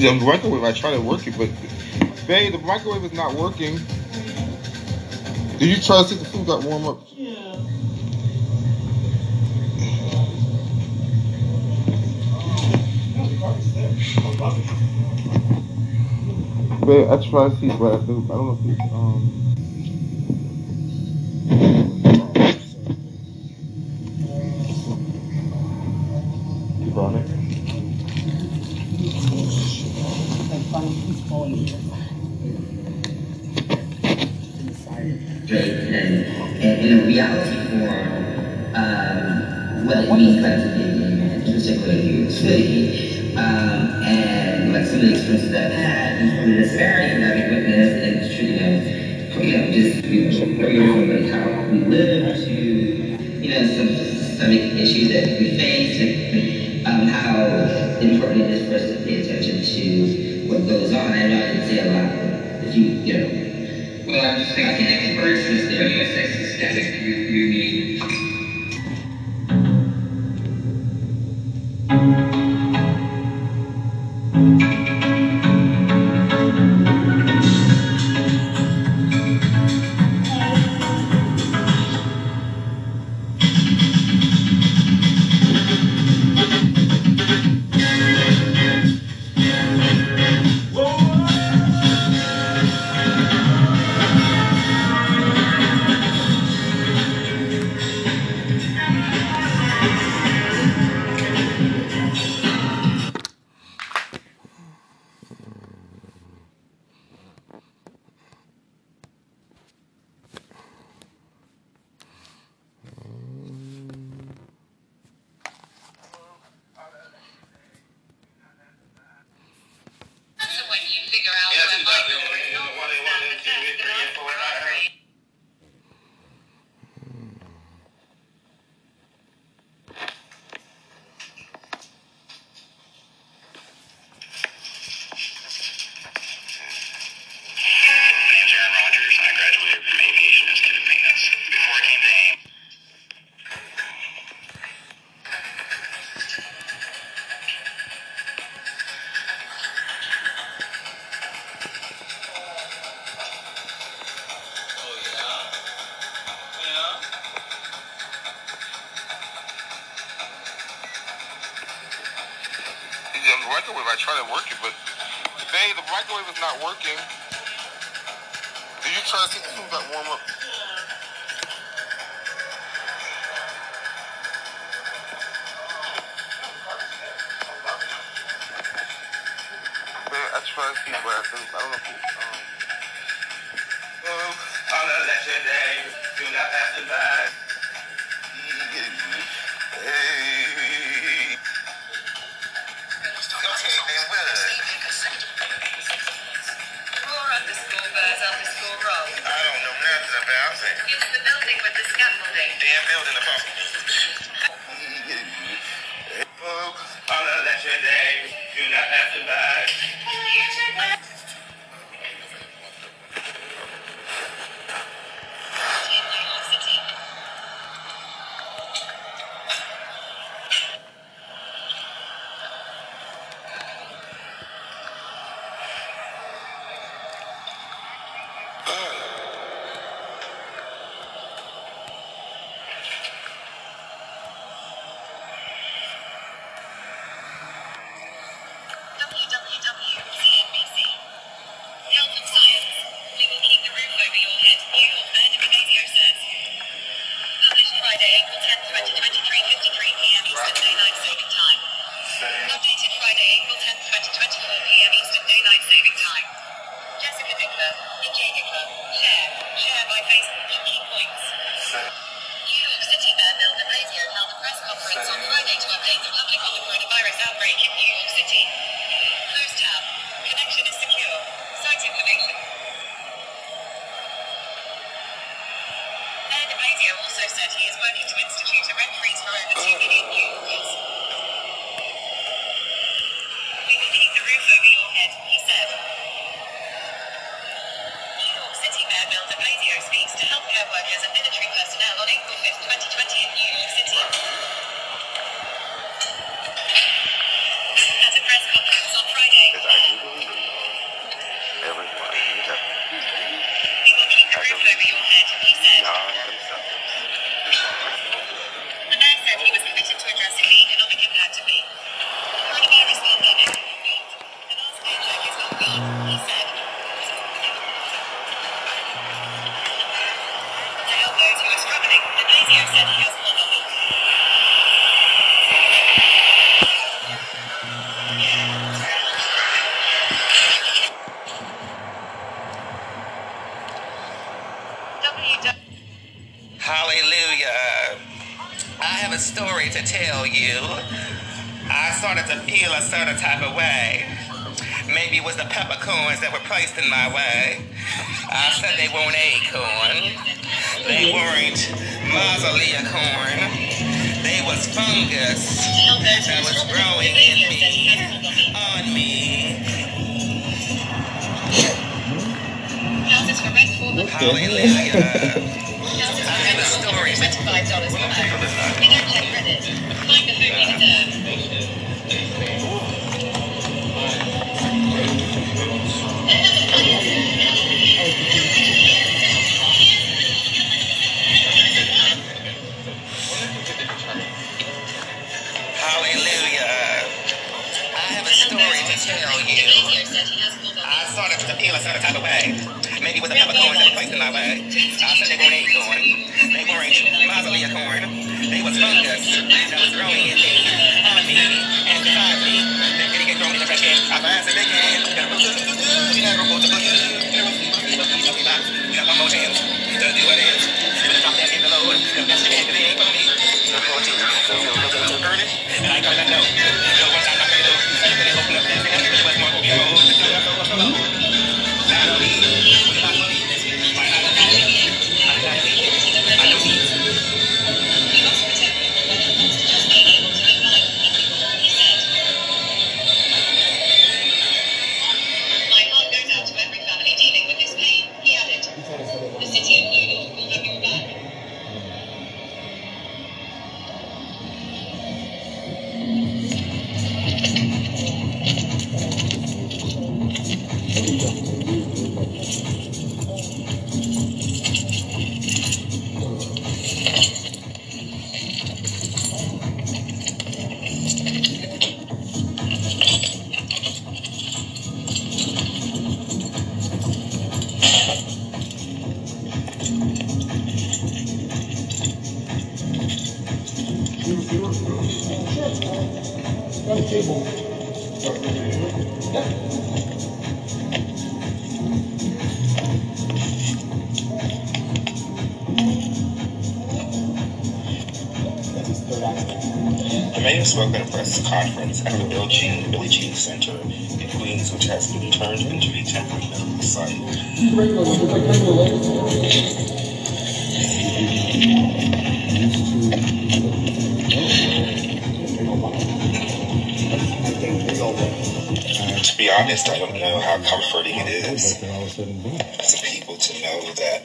The microwave, I tried to work it, but babe, the microwave is not working. Did you try to see the food got warm up? Yeah. Babe, I tried to see, but I don't know if it's um. Particularly New York um, and like some of the experiences that I've had, and some of the disparity that I've witnessed, and you know, you know, just you know, everything from like how we live to, you know, some systemic issues that we face, microwave, I tried to work it, but babe, the microwave is not working. Do you try to see if got warm up? I tried to see, but I don't I don't know if it's um. Oh, on a election day, do not pass the by. know nothing about it. It's the building with the scaffolding. Damn building the phone. On a election day, not pass the by. Have a story to tell you. I started to feel a certain type of way. Maybe it was the peppercorns that were placed in my way. I said they weren't acorn. They weren't mausolea corn. They was fungus that was growing in me, on me. Houses for for months. Hallelujah. $25 per month. We don't credit. Find the home you. I have a story to tell you. Radio said he has called I on started to feel a certain type of way. Maybe it was the peppercorns that were placed in my way. I said they acorn. They weren't mausolea corn. They was fungus that was growing in me, Jean, Billie Jean Center in Queens, which has been turned into a temporary medical site. To be honest, I don't know how comforting it is to people to know that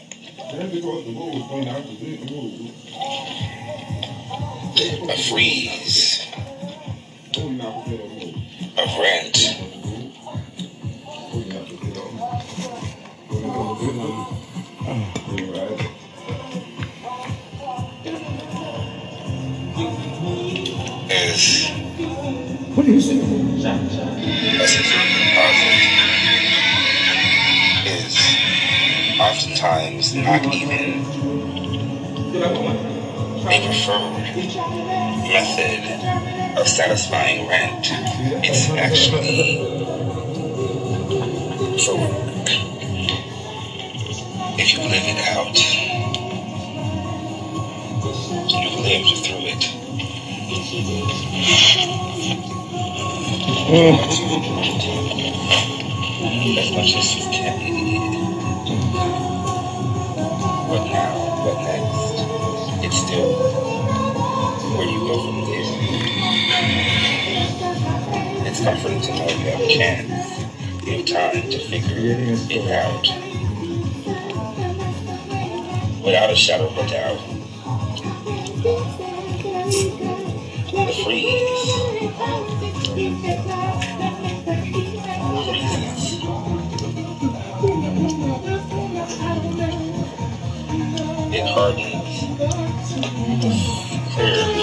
a freeze of rent is What do you say? a security deposit is oftentimes not even a preferred method of satisfying rent. It's actually work. If you live it out, you've lived through it. As much as you can. But now, what next? It's still It's comforting to know you have a chance, you have time to figure it out. Without a shadow of a doubt. The freeze. It hardens clear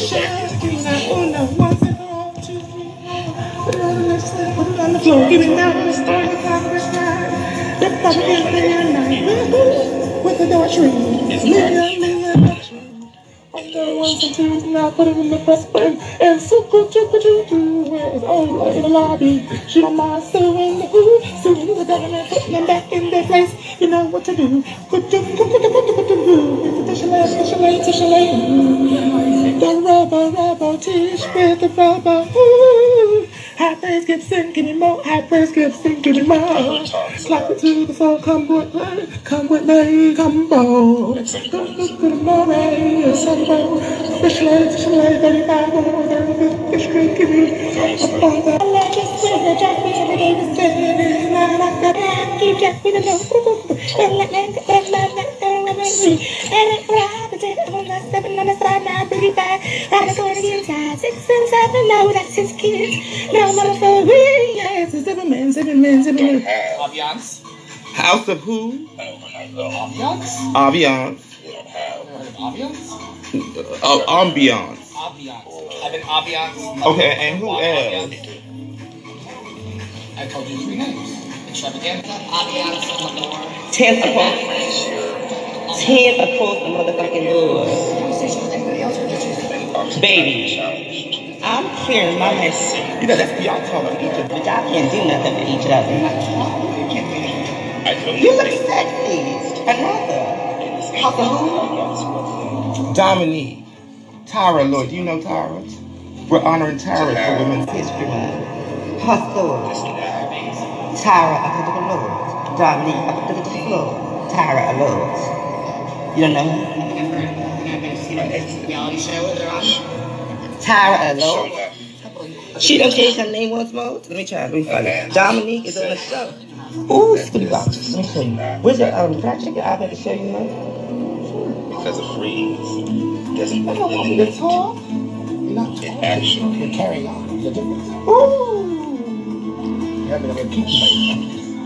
your back is against the wall. Give me now the story of how this guy. The bottom is there night. With the door tree. It's your even live your the ones and I put it in the press button. And super duper doo doo, where it's over in the lobby. She don't mind suing the who, suing the government, putting them back in their place. You know what to do. Put them, put them, put them, put them, put them, Tisha Lay, Tisha Lay, Tisha Lay. The rubber, rubber tish with the rubber. Ooh. High praise Gibson, give me more. High praise Gibson, give me more. Slap it to the floor, come with me, come with me, come on. Come at the more, it's Sunday. Fish lay, fish lay, 35 more, 35th district, give me a bother. I like this weather, Jack me every day, the is not. Keep Jack me the no. And let me, and let me, Ambiance. House of who? an overnight though. Ambiance? Oh, ambiance. I've been. Okay, and who else? I told you three names. Extravaganza, ambiance, Lenore. Tenth across, the motherfucking board. Baby, I'm clearing my mess. You know, that's y'all talking to each other, but y'all can't do nothing for each other. I can only You look sexy. Another. House of who? Dominique. Tyra Allure. Do you know Tyra? We're honoring Tyra for Women's History Month. Hustle. Tyra up to the Lord. Dominique up to the floor. Tyra Allure. You don't know her? Reality show they're on. Tyra enough. She done changed her name once more. Let me try. Let me find it. Dominique is on the show. Ooh, Scooty Box. Let me show you. Where's your um? Can I check your iPad to show you mine? Because a freeze doesn't I don't want you to talk. You're. You're carrying on. A difference. Ooh. You haven't been keeping my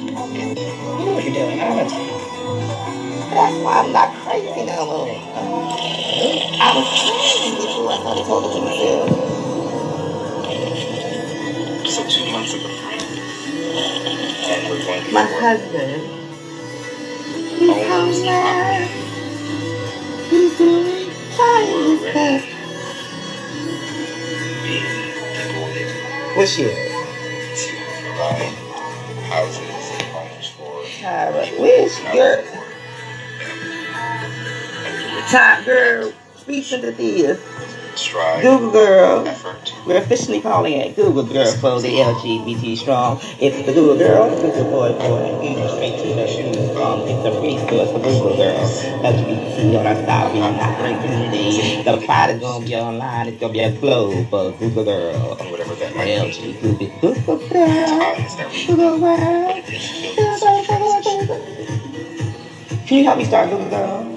You know what you're doing. I don't know. That's why I'm not crazy no more. I was crazy before I started talking to myself. So two months ago. And we're going to My husband. Oh, he's home now. He's doing fine. He's best. being devoted What's your houses and homes for? Where's your Ty girl? Speak to the theater. strive, Google girl. effort, We're officially calling it Google Girl for the LGBT strong. It's the Google Girl, Google Boy Boy, Google straight to the shoes. Um, it's a resource for Google Girls. LGBT on our style, we not breaking the The fight is gonna be online. It's gonna be a globe for Google Girl. and whatever that might be. LGBT Google Girl. Times that we Google Girl. it is building some transition. Can you help me start Google Girl?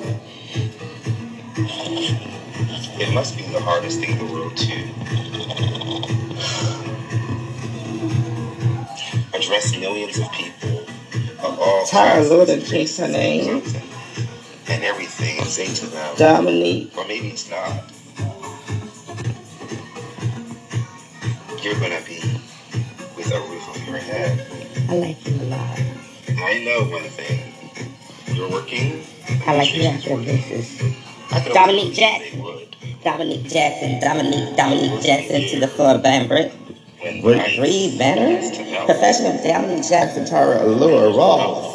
It must be the hardest thing in the world to address millions of people of all Tyra Allure and change her name. and everything and say to them, Dominique. or maybe it's not. You're gonna be with a roof over your head. I like you a lot. I know one thing. You're working. I like you after this is I could Dominique Jackson. Dominique Jackson, Dominique, Dominique Jackson to the floor, right three banners. Professional Dominique Jackson, Tyra Allure Ross.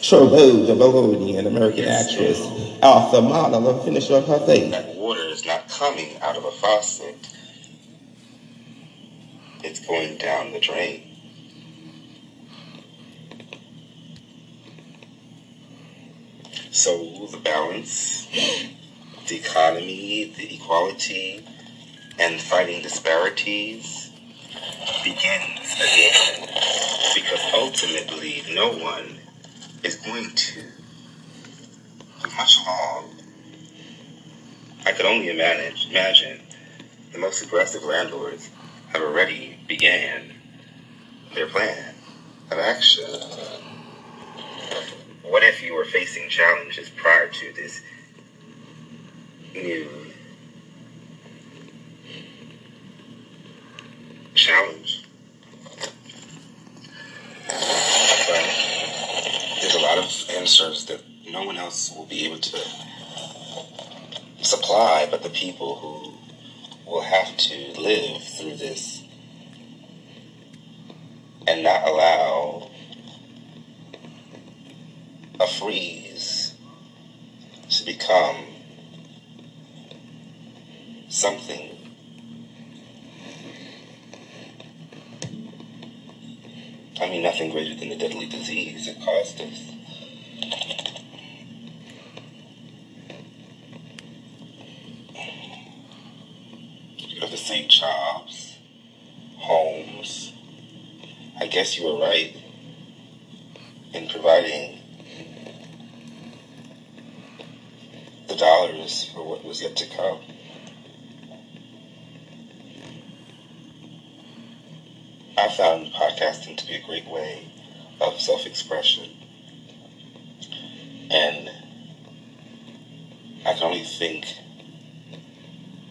Trovo, the Melodian American actress. Author, model, and finisher of her faith. That water is not coming out of a faucet. It's going down the drain. So the balance, the economy, the equality, and fighting disparities begins again. Because ultimately, no one is going to much long. I could only imagine, imagine the most aggressive landlords have already began their plan of action. What if you were facing challenges prior to this challenge? But there's a lot of answers that no one else will be able to supply, but the people who will have to live through this and not allow a freeze to become something I mean, nothing greater than the deadly disease it caused us. You the same jobs, homes. I guess you were right in providing the dollars for what was yet to come. I found podcasting to be a great way of self expression. And I can only think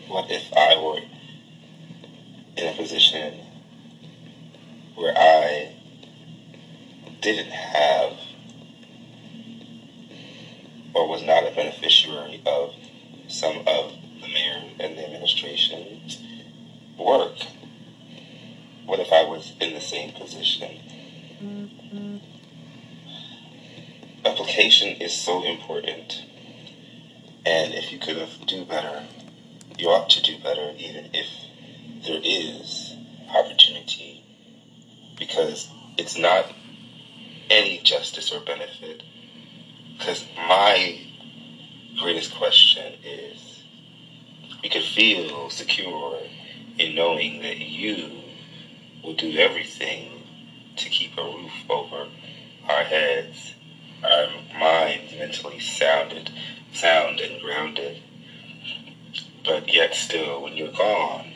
what if I were in a position where I didn't have or was not a beneficiary of some of the mayor and the administration's work. What if I was in the same position? Application is so important. And if you could have do better, you ought to do better, even if there is opportunity. Because it's not any justice or benefit. Because my greatest question is we could feel secure in knowing that you will do everything to keep a roof over our heads, our minds mentally sounded, sound and grounded. But yet still, when you're gone,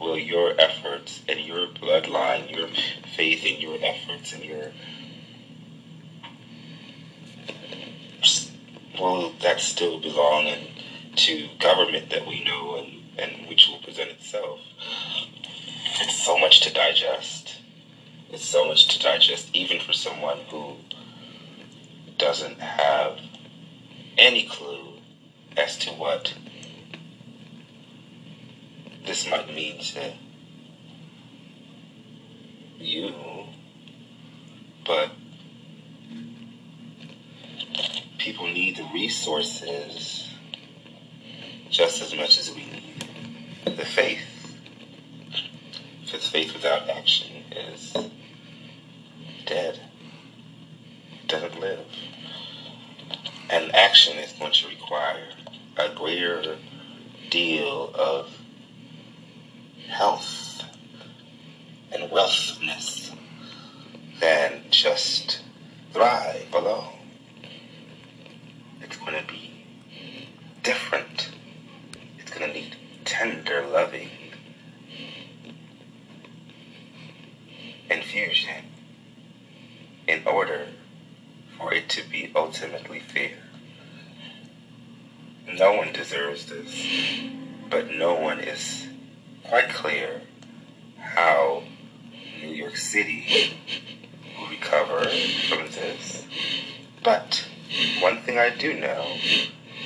will your efforts and your bloodline, your faith in your efforts and your will that still belong in, to government that we know and, and which will present itself? It's so much to digest. It's so much to digest, even for someone who doesn't have any clue as to what this might mean to you. But people need the resources just as much as we need the faith. Because faith without action is dead, doesn't live. And action is going to require a greater deal of health and wealthness than just thrive alone. It's going to be different. It's going to need tender loving infusion in order for it to be ultimately fair. No one deserves this, but no one is quite clear how New York City will recover from this. But one thing I do know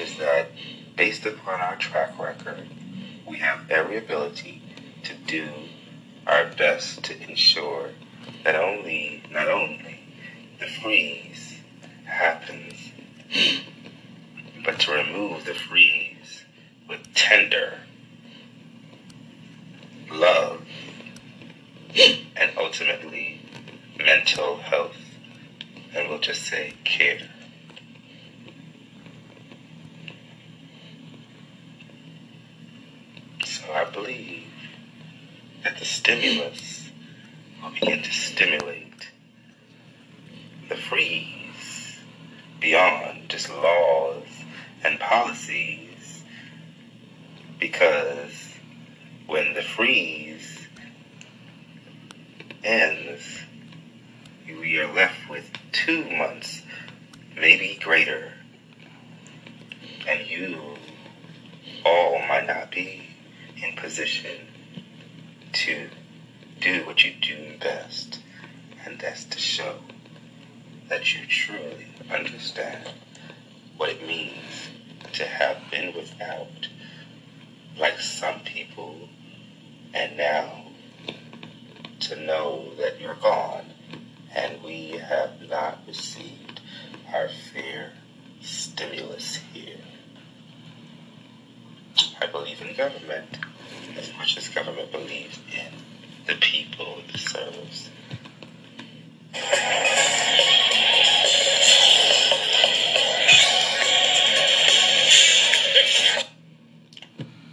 is that based upon our track record, we have every ability to do our best to ensure that only, not only the freeze happens, but to remove the freeze with tender love and ultimately mental health, and we'll just say care. So I believe that the stimulus will begin to stimulate the freeze beyond just laws and policies. Because when the freeze ends, we are left with two months, maybe greater, and you all might not be in position to do what you do best, and that's to show that you truly understand what it means to have been without, like some people, and now to know that you're gone and we have not received our fair stimulus here. I believe in government as much as government believes in the people it serves.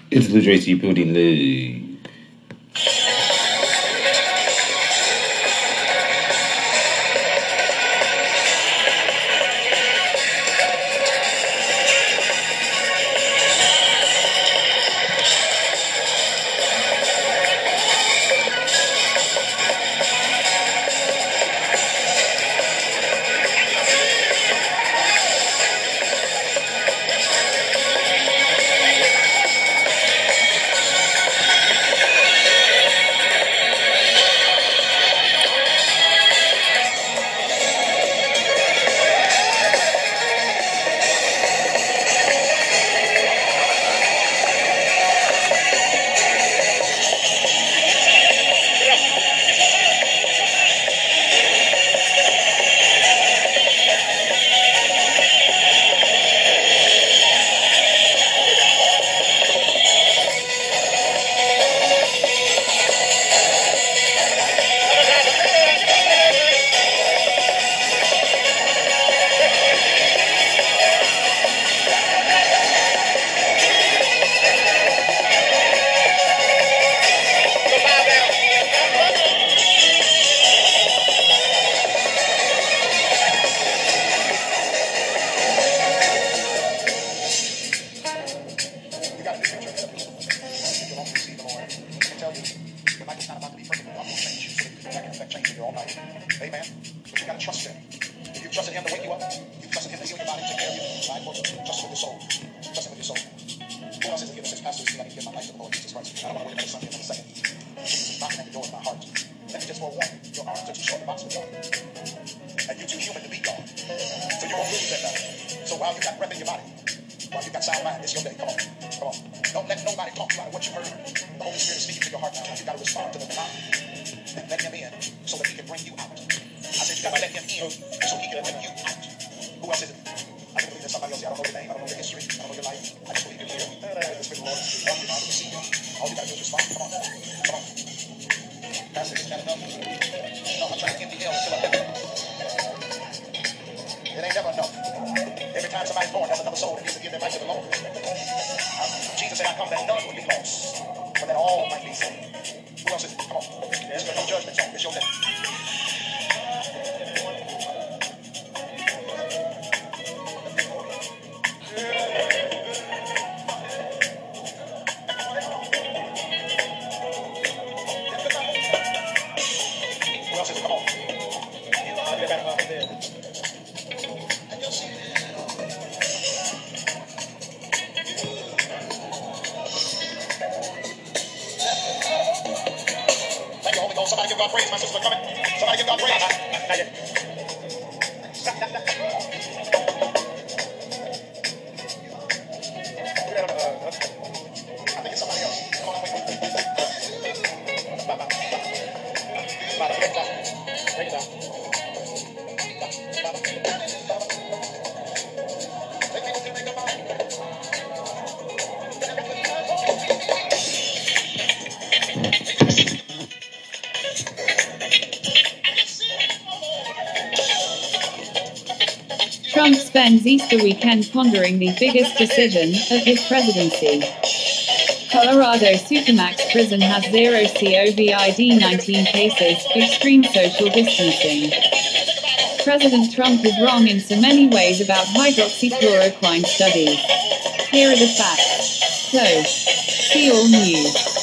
It's the Tracy Building Live. Trump spends Easter weekend pondering the biggest decision of his presidency. Colorado Supermax prison has zero COVID 19 cases, extreme social distancing. President Trump is wrong in so many ways about hydroxychloroquine studies. Here are the facts. So, see all news.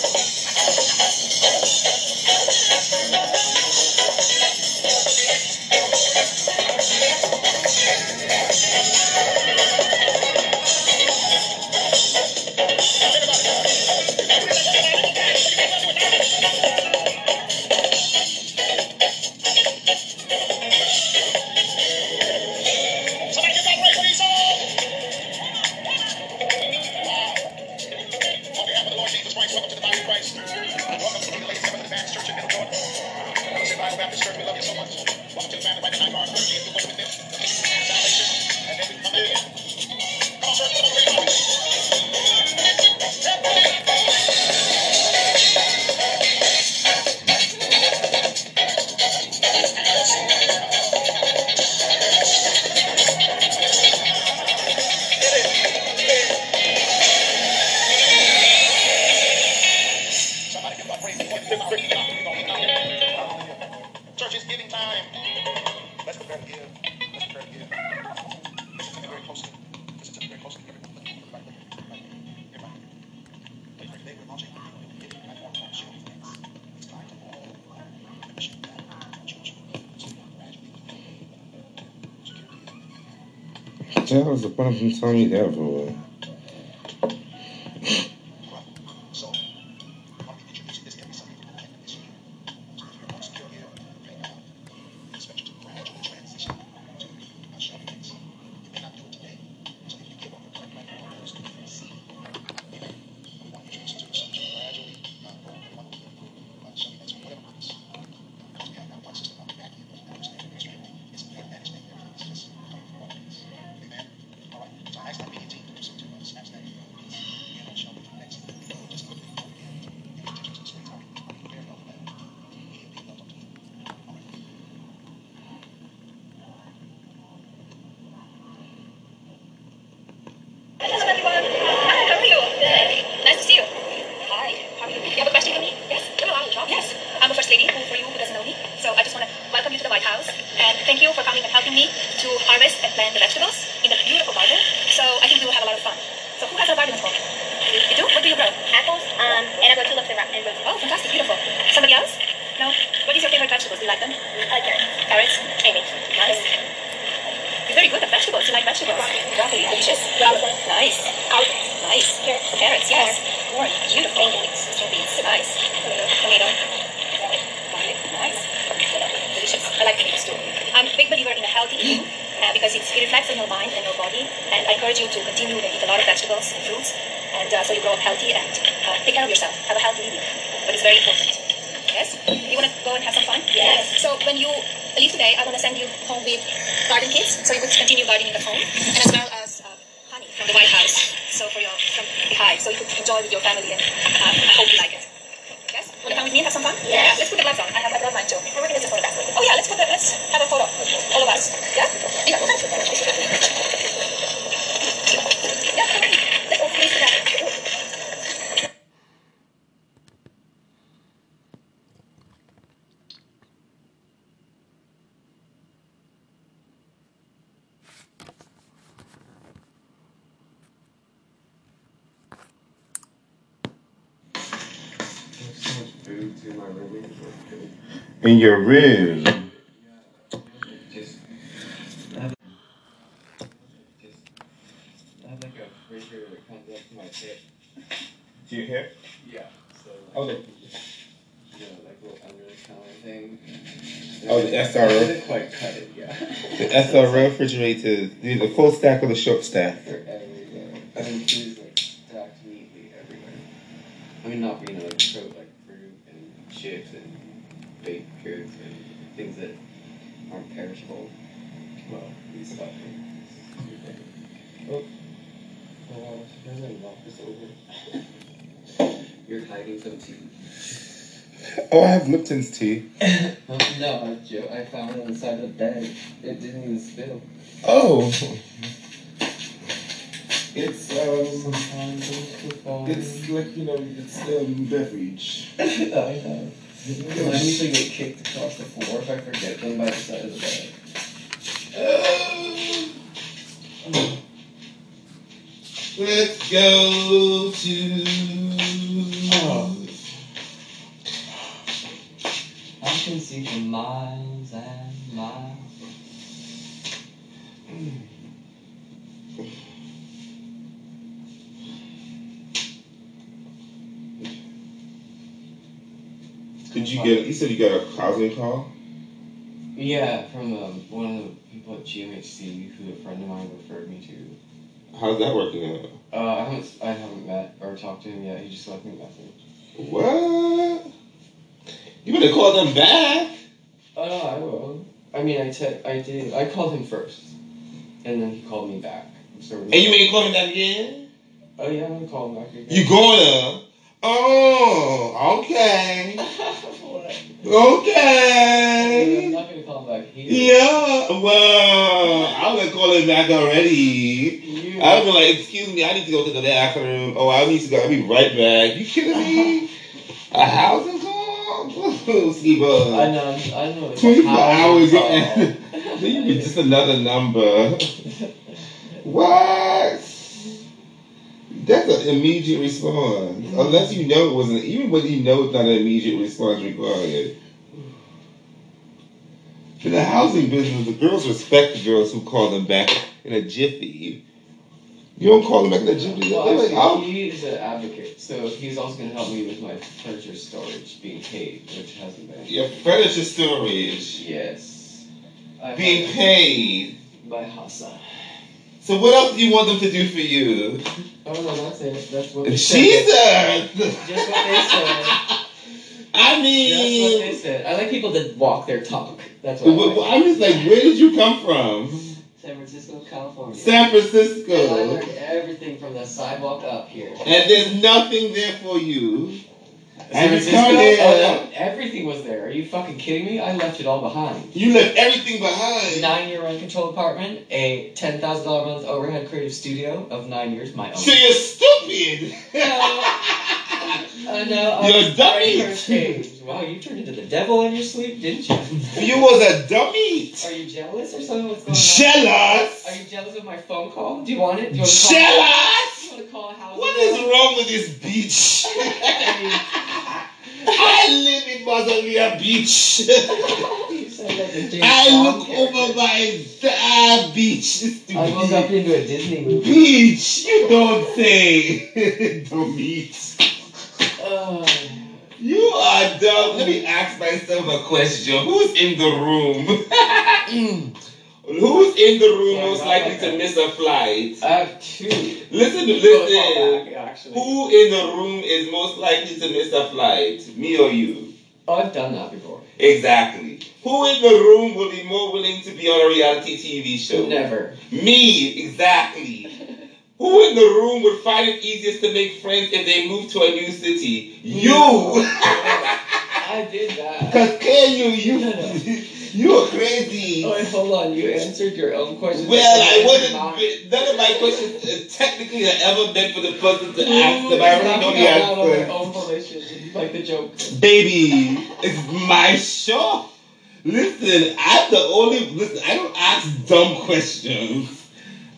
It's time. Let's prepare to give. Let's prepare to give. Listen very closely. Listen to them very closely. Everyone, that. Vegetables. You like vegetables. Broccoli, delicious. Nice. Nice. Carrots. Carrots, yes. Corn, beautiful. Strawberries, nice. Tomato. Garlic, nice. Delicious. I like tomatoes too. I'm a big believer in a healthy eating uh, because it's, it reflects on your mind and your body. And I encourage you to continue to eat a lot of vegetables and fruits. And uh, so you grow up healthy and uh, take care of yourself. Have a healthy eating. But it's very important. Yes? You want to go and have some fun? Yes. So when you leave today, I want to send you home with garden kits, so you could continue gardening at home, and as well as uh, honey from the White House, so for your from the hive, so you could enjoy with your family, and uh, I hope you like it. Yes? Want to come with me and have some fun? Yes. Let's put the gloves on. I have I brought mine too. We're going to photograph. Oh yeah, let's put the let's have a photo. All of us. Yeah. Yeah. Yeah. come on. Let's all face together. In your room. I have like a razor that comes up to my hip. Do you hear? Yeah. So Oh, like, the- you know, like little under the counter thing. Oh, the SRO? didn't quite cut it, yeah. The SRO refrigerator, the the full stack or the short stack? They're everywhere. I mean, food is like stacked neatly everywhere. I mean, not being like throw like fruit and chips and baked goods and things that aren't perishable. Well, these stuff. Oh, oh, I'm gonna knock this over. You're hiding some tea. Oh, I have Lipton's tea. Oh, no, I, jo- I found it on the side of the bed. It didn't even spill. Oh. It's um, it's too far. it's like you know, it's um beverage. I know. I usually get kicked across the floor if I forget them by the side of the bed. Let's go to. Oh. I can see for miles and miles. Did you get? You said you got a housing call. Yeah, from um, one of the people at GMHC who a friend of mine referred me to. How's that working out? Uh, I haven't I haven't met or talked to him yet. He just left me a message. What? You better call them back. Oh no, I will. I mean, I te- I did. I called him first, and then he called me back. So And you ain't calling back again? Oh yeah, I'm gonna call him back again. You gonna? Oh, okay. what? I'm Okay. not gonna call him back here. Yeah, well, I'm gonna call him back already. You. I'll be like, excuse me, I need to go to the bathroom. Oh, I need to go. I'll be right back. You kidding me? A housing call? Ski uh, I know. I know. 24 a hours. Then you be just another number. What? That's an immediate response. Mm-hmm. Unless you know it wasn't, even when you know it's not an immediate response required. In the housing business, the girls respect the girls who call them back in a jiffy. You don't call them back in a jiffy. Well, like, actually, he is an advocate, so he's also going to help me with my furniture storage being paid, which hasn't been. Your furniture storage Yes. Being paid. by HASA. So what else do you want them to do for you? Oh no, that's it. That's what they said. Jesus! Just what they said. I mean, That's what they said. I like people that walk their talk. That's what I w- like. w- I'm just like, where did you come from? San Francisco, California. San And I Francisco. learned everything from the sidewalk up here. And there's nothing there for you. San Francisco? Oh, no, everything was there. Are you fucking kidding me? I left it all behind. You left everything behind. Nine year rent control apartment, a ten thousand dollar month overhead creative studio of nine years, my own. So you're stupid. I know. I You're was dummy. for a change. Wow, you turned into the devil in your sleep, didn't you? You was a dummy. Are you jealous or something? What's going on? Jealous. Are you jealous of my phone call? Do you want it? Do you want to call? Jealous. You want to call a house? What is wrong with this beach? I live in Mausoleum Beach. Like I look over my uh, beach. I woke up into a Disney movie. Beach, you don't say. don't meet. Uh, You are dumb. Let me ask myself a question. Who's in the room? Who's in the room Yeah, most not likely to miss a flight? I have two. Listen, Go listen. back. Who in the room is most likely to miss a flight? Me or you? Oh, I've done that before. Exactly. Who in the room will be more willing to be on a reality TV show? Never. Me, exactly. Who in the room would find it easiest to make friends if they move to a new city? You! I did that. Because can you, you, No, no. you are crazy. Oh, hold on. You answered your own question. Well, I wasn't. None of my questions uh, technically are ever meant for the person to ask them. I already know the out on their answer. own volition, like the joke. Baby, it's my show. Listen, I'm the only. Listen, I don't ask dumb questions.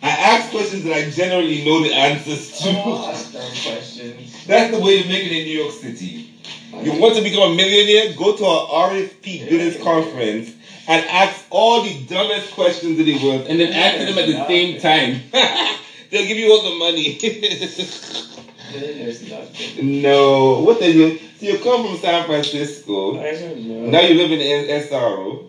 I ask questions that I generally know the answers to. Oh, that's dumb questions. That's the way you make it in New York City. You want to become a millionaire? Go to an RFP business conference and ask all the dumbest questions in the world, and then answer them at the same time. They'll give you all the money. Then there's nothing. no, what the you? So you come from San Francisco. I don't know. Now you live in SRO.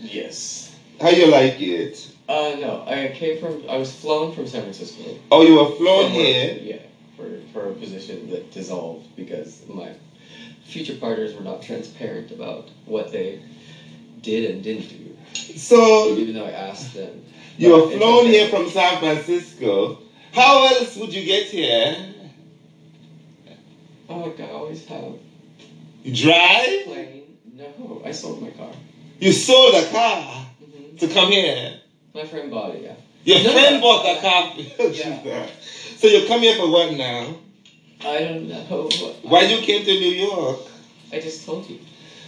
Yes. How you like it? Uh, no. I came from. I was flown from San Francisco. Oh, you were flown work, here. Yeah, for for a position that dissolved because my future partners were not transparent about what they did and didn't do. So Even though I asked them. you were flown here from San Francisco. How else would you get here? Oh, like I always have. You drive? Plane. No, I sold my car. You sold a car hmm to come here. My friend bought it. Yeah. Your No, friend no. bought a car. Yeah. so you come here for what now? I don't know. Why you came to New York? I just told you.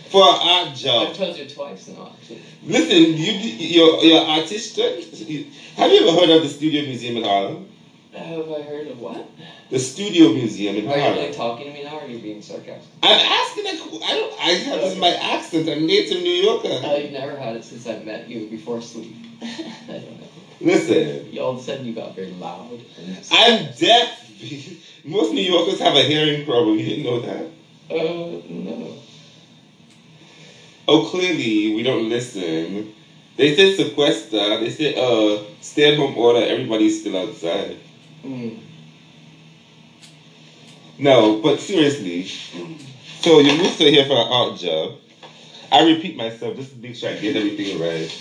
For an art job. I've told you twice now. actually. Listen, you you're you're artistic. Have you ever heard of the Studio Museum in Harlem? Have I heard of what? The Studio Museum in Harlem. Are you really talking to me now, or are you being sarcastic? I'm asking. A, I don't. I have this my accent. I'm native New Yorker. I've never had it since I met you before sleep. I don't know. Listen, You, all of a sudden, you got very loud. I'm deaf. Most New Yorkers have a hearing problem. You didn't know that? Uh, no. Oh, clearly we don't listen. They said sequester. They said uh, stay at home order. Everybody's still outside. Mm. No, but seriously. So you moved to here for an art job. I repeat myself just to make sure I get everything right.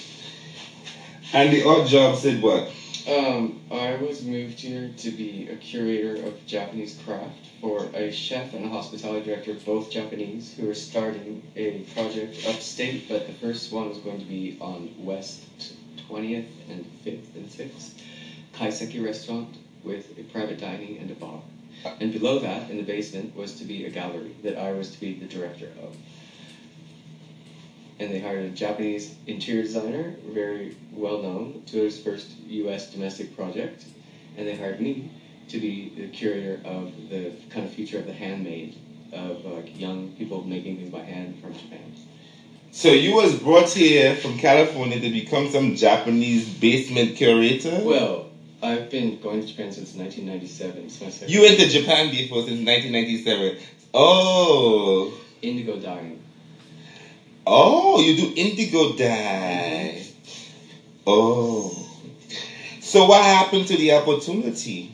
And the art job said what? Um, I was moved here to be a curator of Japanese craft for a chef and a hospitality director, both Japanese, who are starting a project upstate, but the first one was going to be on West 20th and 5th and 6th. Kaiseki restaurant with a private dining and a bar. And below that, in the basement, was to be a gallery that I was to be the director of. And they hired a Japanese interior designer, very well known, to his first U.S. domestic project. And they hired me to be the curator of the kind of future of the handmade, of like young people making things by hand from Japan. So you was brought here from California to become some Japanese basement curator? Well, I've been going to Japan since 1997. It's my second You went to Japan before since 1997. Oh. indigo dyeing. Oh, you do indigo dye. Oh. So what happened to the opportunity?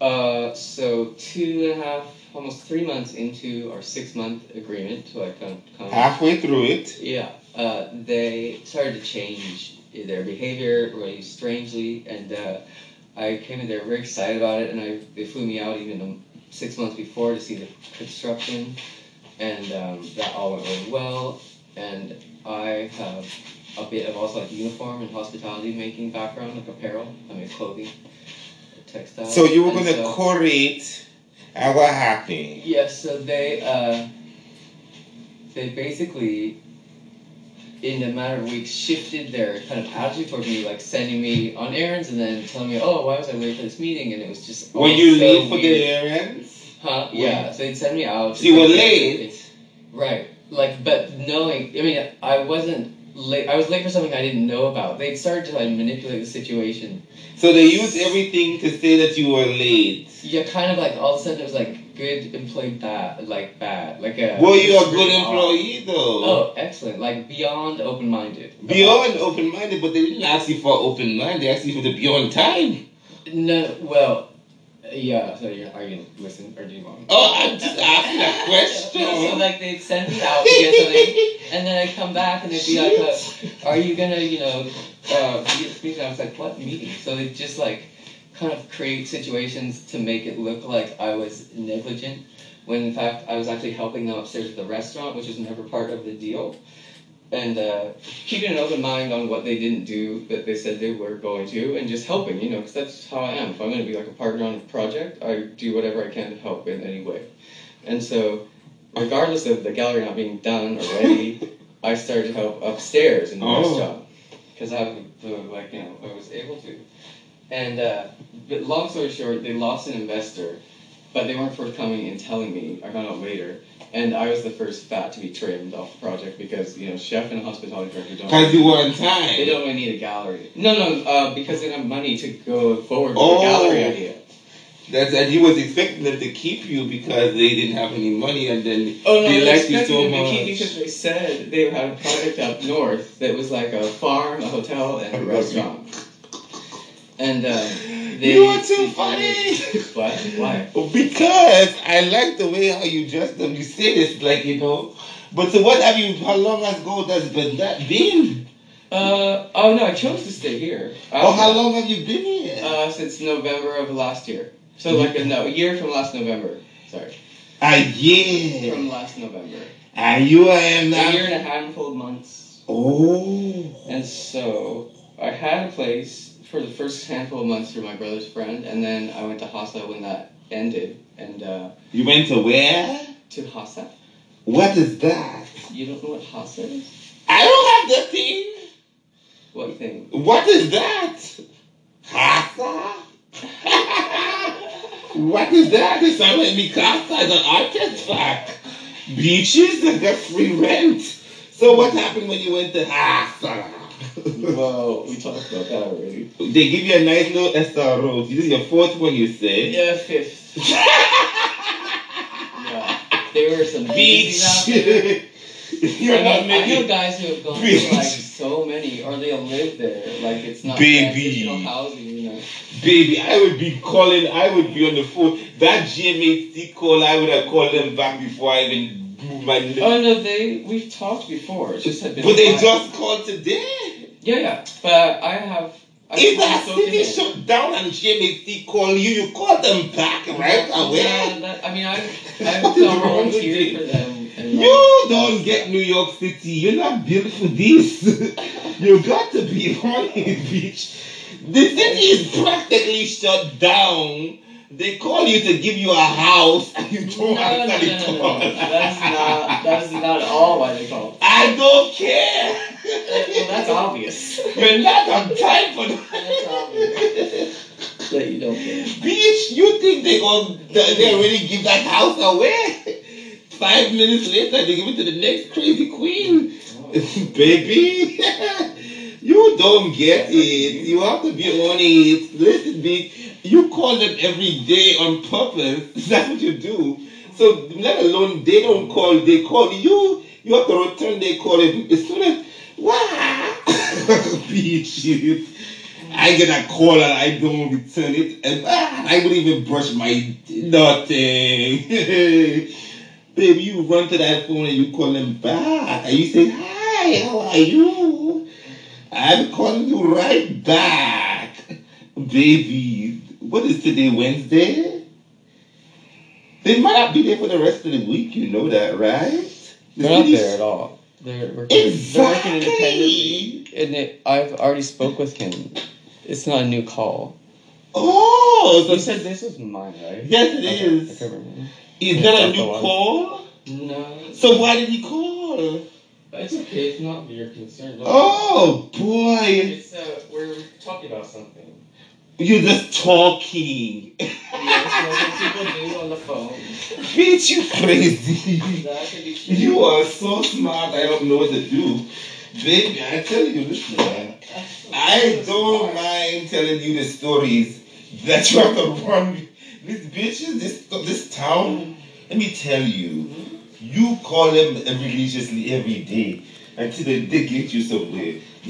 Uh, so two and a half, almost three months into our six month agreement, so I kind of Halfway through it. Yeah, uh, they started to change their behavior really strangely, and uh, I came in there very excited about it, and I they flew me out even six months before to see the construction, and um, that all went really well. And I have a bit of also like uniform and hospitality making background, like apparel, I mean clothing, textile. So you were gonna so- curate, and what happened? Yes, so they uh, they basically, in a matter of weeks, shifted their kind of attitude towards me, like sending me on errands and then telling me, "Oh, why was I late for this meeting?" And it was just Were you so late for the weird. errands? Huh? Yeah. So they'd send me out. So you were late? Right. Like, but knowing, I mean, I wasn't late. I was late for something I didn't know about. They'd started to like manipulate the situation. So they used everything to say that you were late. Yeah, kind of like all of a sudden it was like good employee bad, like bad, like a. Were you are a good employee though? Oh, excellent! Like beyond open-minded. Beyond open minded, but they didn't ask you for open mind, they asked you for the beyond time. No, well, yeah. So you're, are you gonna listen or do you want? Me Oh, I'm just asking a question. so like they'd send me out to get something, and then I'd come back and they'd be like, uh, "Are you gonna, you know, uh, be at this meeting?" I was like, "What meeting?" So they just like kind of create situations to make it look like I was negligent, when in fact I was actually helping them upstairs at the restaurant, which was never part of the deal. And uh, keeping an open mind on what they didn't do that they said they were going to, and just helping, you know, because that's how I am. If I'm going to be like a partner on a project, I do whatever I can to help in any way. And so, regardless of the gallery not being done or ready, I started to help upstairs in the Oh. restaurant because I was like, you know, I was able to. And uh, but long story short, they lost an investor, but they weren't forthcoming in telling me. I found out later, and I was the first fat to be trimmed off the project because you know, chef and hospitality director don't. Because you were time. They don't really need a gallery. No, no, uh, because they don't have money to go forward with Oh. a gallery idea. That's and he was expecting them to keep you because they didn't have any money and then Oh no, they liked you so to keep much. because they said they had a project up north that was like a farm, a hotel, and a restaurant. And um, they You are too funny. What? Why? Because I like the way how you dress them. You say this like you know. But so what have you? How long ago has been that been? Uh oh no, I chose to stay here. Oh, how long have you been here? Uh, since November of last year. So like a, no, a year from last November. Sorry, A year. from last November. And you are am A year and a handful of months. Oh. And so I had a place for the first handful of months through my brother's friend, and then I went to HASA when that ended, and uh, You went to where? to HASA. What is that? You don't know what HASA is? I don't have the thing. What thing? What is that? Casa? what is that? It sounds like Mikasa is an. Beaches that got free rent. So what happened when you went to Casa? Well, we talked about that already. They give you a nice little SRO. This is your fourth one, you say? Yeah, fifth. yeah, there were some beaches out there. You're I, know, I know guys who have gone to like so many, or they'll live there. Like it's not Baby. housing, you know. Baby, I would be calling, I would be on the phone. That GMHC call, I would have called them back before I even moved my Oh no, they we've talked before. It just had been. But they just called today. Yeah, yeah. But I have. I If that city shut down and GMHC call you, you call them back right away. Yeah, that, I mean, I I've What is wrong with volunteered you? for them. You don't get New York City. You're not built for this. you got to be on it, bitch. The city is practically shut down. They call you to give you a house and you don't no, no, no, answer the no, no, call. no. That's not. That's not all why they call. I don't care. Well, that's obvious. You're not on time for that. That's that. obvious. That you don't care. Bitch, you think they going they already give that house away? five minutes later, they give it to the next crazy queen. Baby, you don't get it. You have to be on it. Listen, big, you call them every day on purpose. That's what you do. So let alone they don't call, they call you. You have to return their call as soon as wow, bitch. I get a call and I don't return it, and ah, I wouldn't even brush my nothing. Baby, you run to that phone and you call them back, and you say, "Hi, how are you?" I'm calling you right back, baby. What is today, Wednesday? They might not be there for the rest of the week. You know that, right? They're not there at all. They're working, they're working Exactly. independently, and it, I've already spoke with him. It's not a new call. Oh, so You said this was mine, right? Yes, it Okay, is. I can't remember. Is that a new call? No, So why did he call? it's okay. It's not your concern. Look, Oh boy, It's uh, we're talking about something. You're just talking. That's what people do on the phone. Bitch, you crazy. You are so smart. I don't know what to do. Baby, I tell you, listen, man. I don't mind telling you the stories that you have to run. These bitches, this this town. Let me tell you, you call them religiously every day until they, they get you somewhere.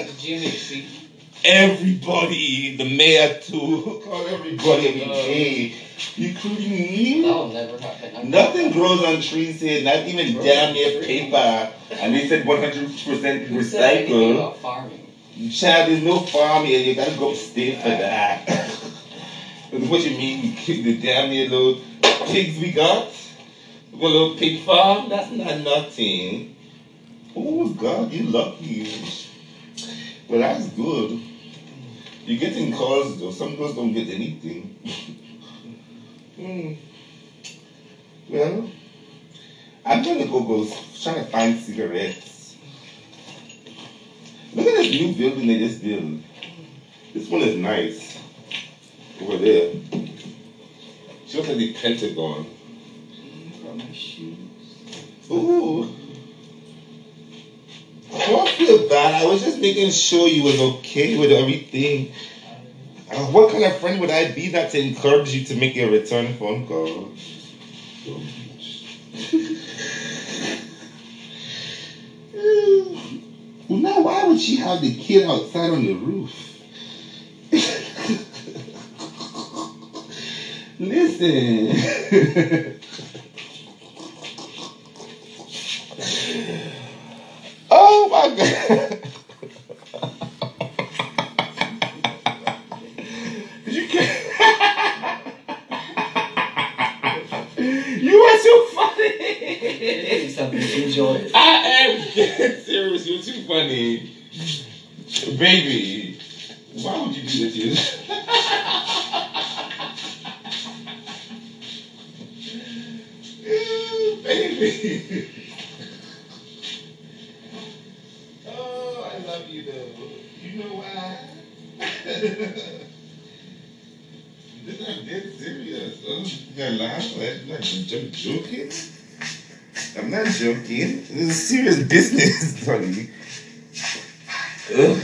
The GMHC. Everybody, the mayor too, call everybody every day, uh, including me. That'll never happen. Nothing grows on trees here, not even damn near paper. And they said 100% Who said anything recycle. about farming? Child, there's no farm here. You gotta go upstate for that. what you mean? We keep the damn near little pigs we got? Got a little pig farm? That's not nothing. Oh God, you lucky. Well, that's good. You're getting calls though. Some girls don't get anything. Hmm. Well, I'm gonna go go trying to find cigarettes. Look at this new building they just built. This one is nice. Over there. She looks like the Pentagon. Got my shoes. Ooh. Don't feel bad. I was just making sure you was okay with everything. Uh, what kind of friend would I be not to encourage you to make a return phone call? well, now why would she have the kid outside on the roof? Listen. Baby, why would you do this? to? Baby. Oh, I love you though. You know why? this I'm dead serious. Oh, you gotta laugh. I'm not joking. I'm not joking. This is serious business, honey. Ugh.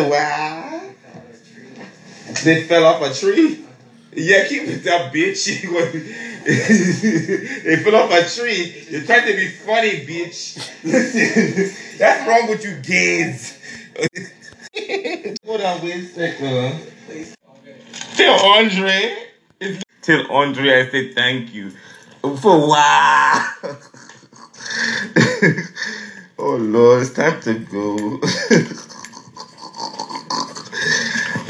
Wow. They fell off a tree. Yeah, keep that bitch. they fell off a tree. You're trying to be funny, bitch. Listen, that's wrong with you gays. Hold on, wait a second. Tell Andre. Tell Andre I say thank you. For wow. oh Lord, it's time to go.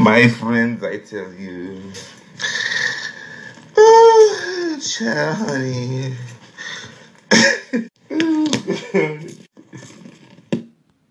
My friends, I tell you. Oh, child, honey.